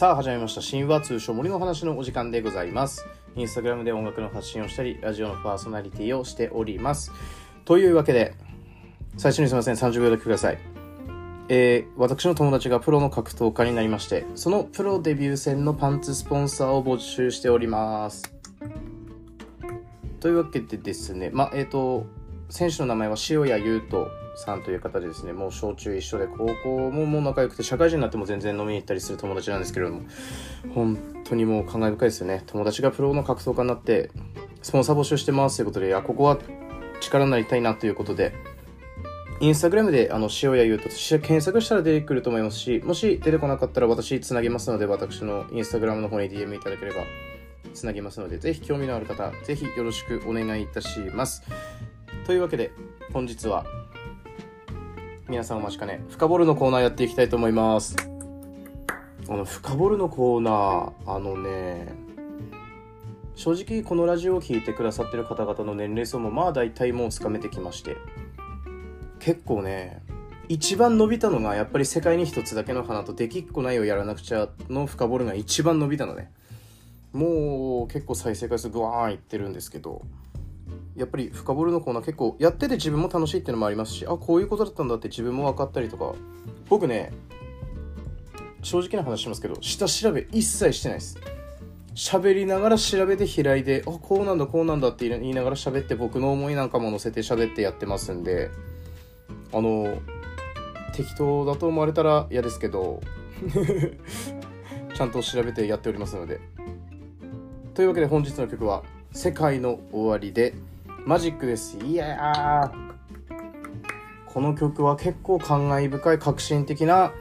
さあ始まりました。神話通称森の話のお時間でございます。インスタグラムで音楽の発信をしたりラジオのパーソナリティをしております。というわけで最初にすみません。30秒だけください。えー、私の友達がプロの格闘家になりましてそのプロデビュー戦のパンツスポンサーを募集しております。というわけでですねまあえっ、ー、と選手の名前は塩谷優斗さんという方でですね、もう小中一緒で高校ももう仲良くて、社会人になっても全然飲みに行ったりする友達なんですけれども、本当にもう感慨深いですよね。友達がプロの格闘家になって、スポンサー募集してますということで、いや、ここは力になりたいなということで、インスタグラムであの塩谷優斗と検索したら出てくると思いますし、もし出てこなかったら私つなげますので、私のインスタグラムの方に DM いただければつなげますので、ぜひ興味のある方、ぜひよろしくお願いいたします。というわけで、本日は皆さんお待ちかね、深掘るのコーナーやっていきたいと思います。あの、深掘るのコーナー、あのね、正直このラジオを聴いてくださってる方々の年齢層もまあ大体もうつかめてきまして、結構ね、一番伸びたのがやっぱり世界に一つだけの花とできっこないをやらなくちゃの深掘るが一番伸びたのね。もう結構再生回数グワーンいってるんですけど、やっぱり深掘るのコーナー結構やってて自分も楽しいっていうのもありますしあこういうことだったんだって自分も分かったりとか。僕ね正直な話しますけど下調べ一切してないです。喋りながら調べて開いてあこうなんだこうなんだって言いながら喋って僕の思いなんかも載せて喋ってやってますんであの適当だと思われたら嫌ですけど ちゃんと調べてやっておりますので。というわけで本日の曲は「世界の終わり」で「マジックです。いやこの曲は結構感慨深い革新的な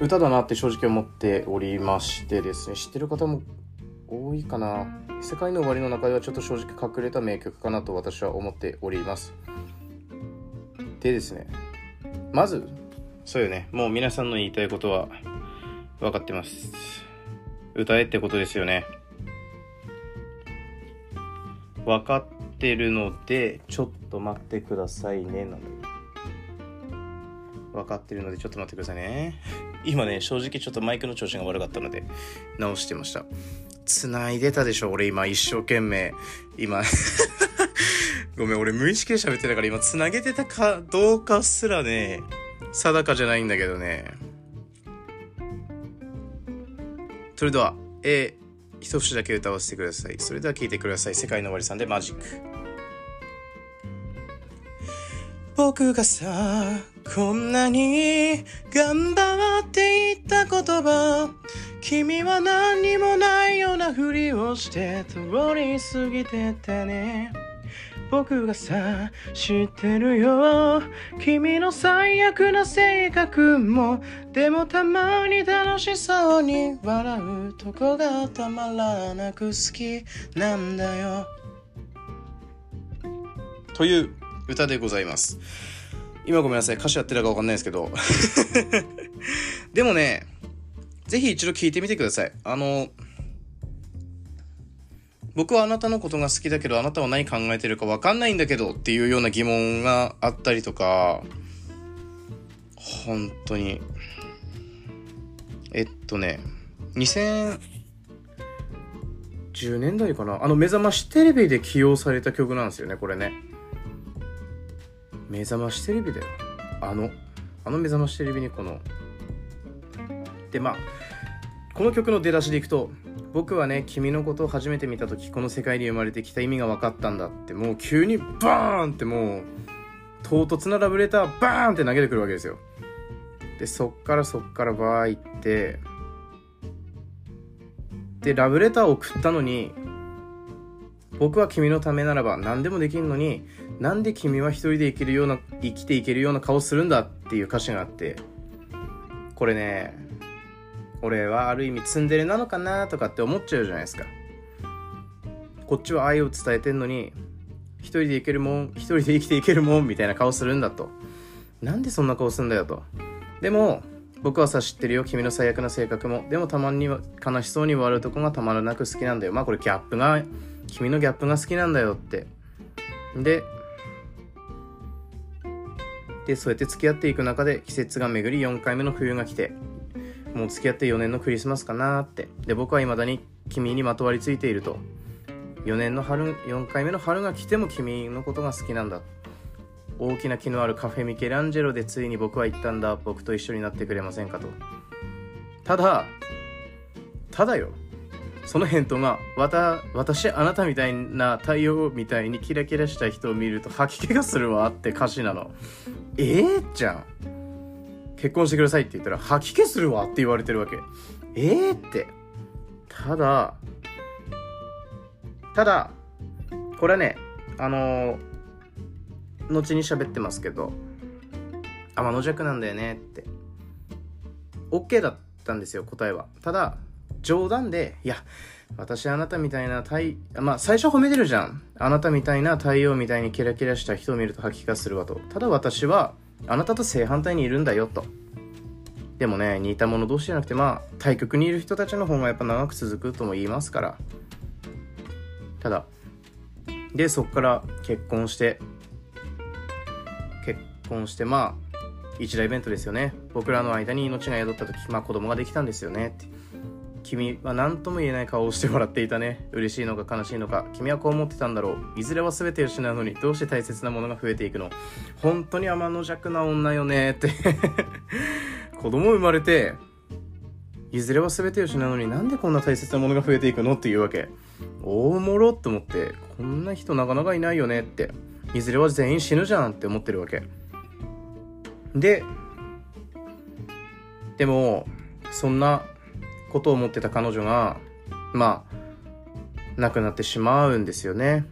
歌だなって正直思っておりましてですね、知ってる方も多いかな。世界の終わりの中ではちょっと正直隠れた名曲かなと私は思っております。でですね、まず、そうよね、もう皆さんの言いたいことは分かってます。歌えってことですよね。分かっってるのでちょっと待ってくださいねなの分かってるのでちょっと待ってくださいね。今ね正直ちょっとマイクの調子が悪かったので直してました。繋いでたでしょ俺今一生懸命。今 ごめん俺無意識で喋ってたから今繋げてたかどうかすらね定かじゃないんだけどね。それでは、えー、一節だけ歌わせてください。それでは聴いてください。世界の終わりさんでマジック。僕がさ、こんなに頑張っていった言葉君は何にもないようなふりをして通り過ぎてたね僕がさ知ってるよ。君の最悪な性格もでもたまに楽しそうに笑うとこがたまらなく好きなんだよ。という歌でございます。今ごめんなさい。歌詞やってるか分かんないですけど。でもねぜひ一度聞いてみてください。あの僕はあなたのことが好きだけど、あなたは何考えてるかわかんないんだけどっていうような疑問があったりとか、本当に。えっとね、2010年代かな？あの、目覚ましテレビで起用された曲なんですよね、これね。目覚ましテレビだよ。あの、あの目覚ましテレビにこの、で、まあ、この曲の出だしでいくと、僕はね君のことを初めて見た時この世界に生まれてきた意味が分かったんだってもう急にバーンってもう唐突なラブレターバーンって投げてくるわけですよ。でそっからそっからバー行ってでラブレターを送ったのに僕は君のためならば何でもできんのになんで君は一人で生きるような生きていけるような顔するんだっていう歌詞があってこれね俺はある意味ツンデレなのかなとかって思っちゃうじゃないですか。こっちは愛を伝えてんのに一人でいけるもん一人で生きていけるもんみたいな顔するんだと。なんでそんな顔すんだよと。でも僕はさ知ってるよ。君の最悪な性格も。でもたまに悲しそうに笑うとこがたまらなく好きなんだよ。まあこれギャップが君のギャップが好きなんだよって。ででそうやって付き合っていく中で季節が巡り4回目の冬が来て。もう付き合って4年のクリスマスかなって。で僕は未だに君にまとわりついていると。4年の春4回目の春が来ても君のことが好きなんだ。大きな木のあるカフェミケランジェロでついに僕は言ったんだ。僕と一緒になってくれませんかと。ただただよ。その返答がわた私あなたみたいな太陽みたいにキラキラした人を見ると吐き気がするわって歌詞なの。ええー、じゃん。結婚してくださいって言ったら吐き気するわって言われてるわけ。ええー、って。ただただこれはねあのー後に喋ってますけど天の弱なんだよねって。OK だったんですよ答えは。ただ冗談でいや私あなたみたいな太まあ最初褒めてるじゃん。あなたみたいな太陽みたいにキラキラした人を見ると吐き気がするわと。ただ私はあなたと正反対にいるんだよと。でもね似た者同士じゃなくてまあ対極にいる人たちの方がやっぱ長く続くとも言いますから。ただでそっから結婚して結婚してまあ一大イベントですよね。僕らの間に命が宿った時まあ子供ができたんですよねって君は何とも言えない顔をして笑っていたね。嬉しいのか悲しいのか。君はこう思ってたんだろう。いずれは全て失うのにどうして大切なものが増えていくの。本当に天の弱な女よね。って。子供生まれていずれは全て失うのになんでこんな大切なものが増えていくの？っていうわけ。大物って思ってこんな人なかなかいないよね。って。いずれは全員死ぬじゃんって思ってるわけ。ででもそんなことを思ってた彼女がまあ亡くなってしまうんですよね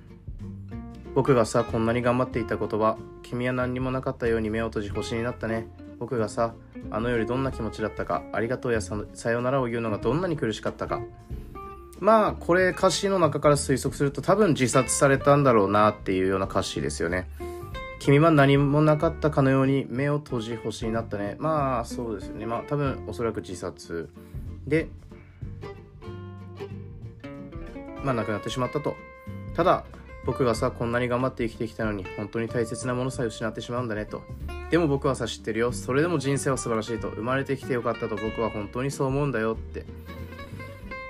僕がさこんなに頑張っていた言葉君は何にもなかったように目を閉じ星になったね僕がさあの夜どんな気持ちだったかありがとうやささよならを言うのがどんなに苦しかったかまあこれ歌詞の中から推測すると多分自殺されたんだろうなっていうような歌詞ですよね君は何もなかったかのように目を閉じ星になったね。まあそうですよね。まあ多分おそらく自殺で、まあ亡くなってしまったと。ただ僕がさ、こんなに頑張って生きてきたのに本当に大切なものさえ失ってしまうんだねと。でも僕はさ知ってるよ。それでも人生は素晴らしいと。生まれてきてよかったと僕は本当にそう思うんだよって。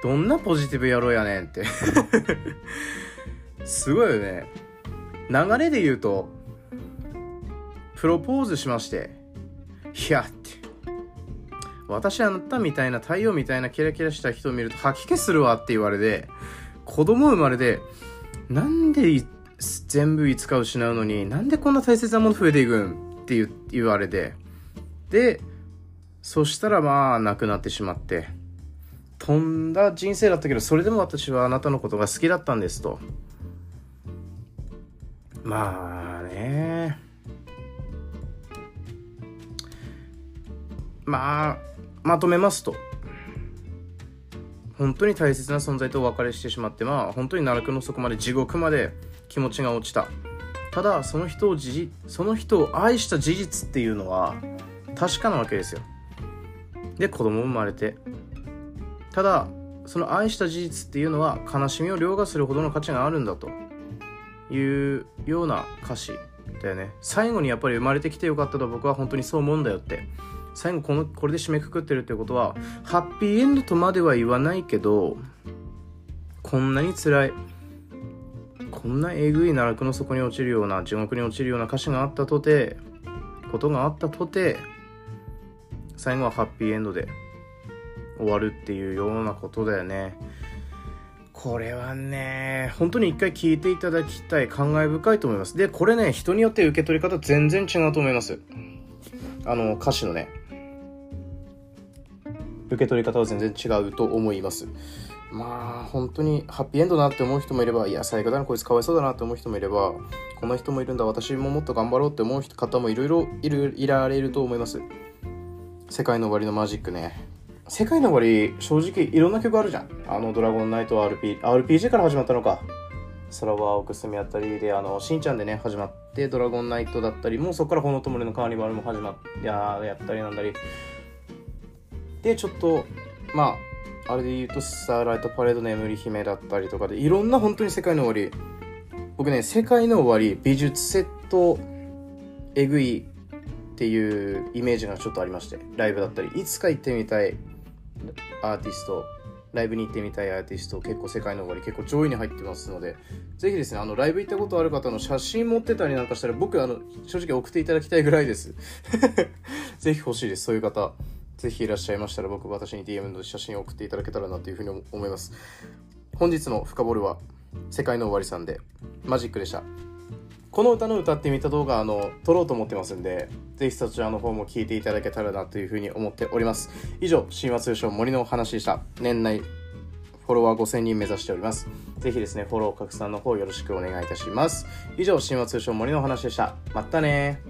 どんなポジティブ野郎やねんって すごいよね。流れで言うと、プロポーズしまして、いやって、私あなたみたいな太陽みたいなキラキラした人を見ると吐き気するわって言われて、子供生まれて、なんで全部いつか失うのに、なんでこんな大切なもの増えていくんって言われて、で、そしたらまあ亡くなってしまって、飛んだ人生だったけど、それでも私はあなたのことが好きだったんですと。まあねまあまとめますと本当に大切な存在とお別れしてしまってまあ本当に奈落の底まで地獄まで気持ちが落ちた。ただその人をじその人を愛した事実っていうのは確かなわけですよ。で子供生まれて。ただその愛した事実っていうのは悲しみを凌駕するほどの価値があるんだと。いうような歌詞だよね。最後にやっぱり生まれてきてよかったと僕は本当にそう思うんだよって。最後このこれで締めくくってるってことはハッピーエンドとまでは言わないけどこんなに辛いこんなえぐい奈落の底に落ちるような地獄に落ちるような歌詞があったとてことがあったとて最後はハッピーエンドで終わるっていうようなことだよね。これはね本当に一回聞いていただきたい感慨深いと思います。でこれね人によって受け取り方全然違うと思います。あの歌詞のね。受け取り方は全然違うと思います。まあ本当にハッピーエンドだなって思う人もいればいや最悪だなこいつかわいそうだなって思う人もいればこの人もいるんだ私ももっと頑張ろうって思う方もいろいろいるいられると思います。世界の終わりのマジックね。世界の終わり正直いろんな曲あるじゃん。あのドラゴンナイト RP RPG から始まったのか。空は青く澄みあったりであのしんちゃんでね始まってドラゴンナイトだったりもうそこから炎ともりのカーニバルも始まってややったりなんだり。でちょっとまああれで言うとスターライトパレード眠り姫だったりとかでいろんな本当に世界の終わり。僕ね世界の終わり美術セットえぐいっていうイメージがちょっとありましてライブだったり。いつか行ってみたいアーティストライブに行ってみたいアーティスト結構世界の終わり結構上位に入ってますのでぜひですねあのライブ行ったことある方の写真持ってたりなんかしたら僕あの正直送っていただきたいぐらいです。ぜひ欲しいですそういう方。ぜひいらっしゃいましたら僕私に DM の写真を送っていただけたらなというふうに思います。本日の深掘るは世界の終わりさんでマジックでした。この歌の歌ってみた動画あの撮ろうと思ってますんでぜひそちらの方も聞いていただけたらなというふうに思っております。以上神話通称森のお話でした。年内フォロワー5000人目指しております。ぜひですねフォロー拡散の方よろしくお願いいたします。以上神話通称森のお話でした。またね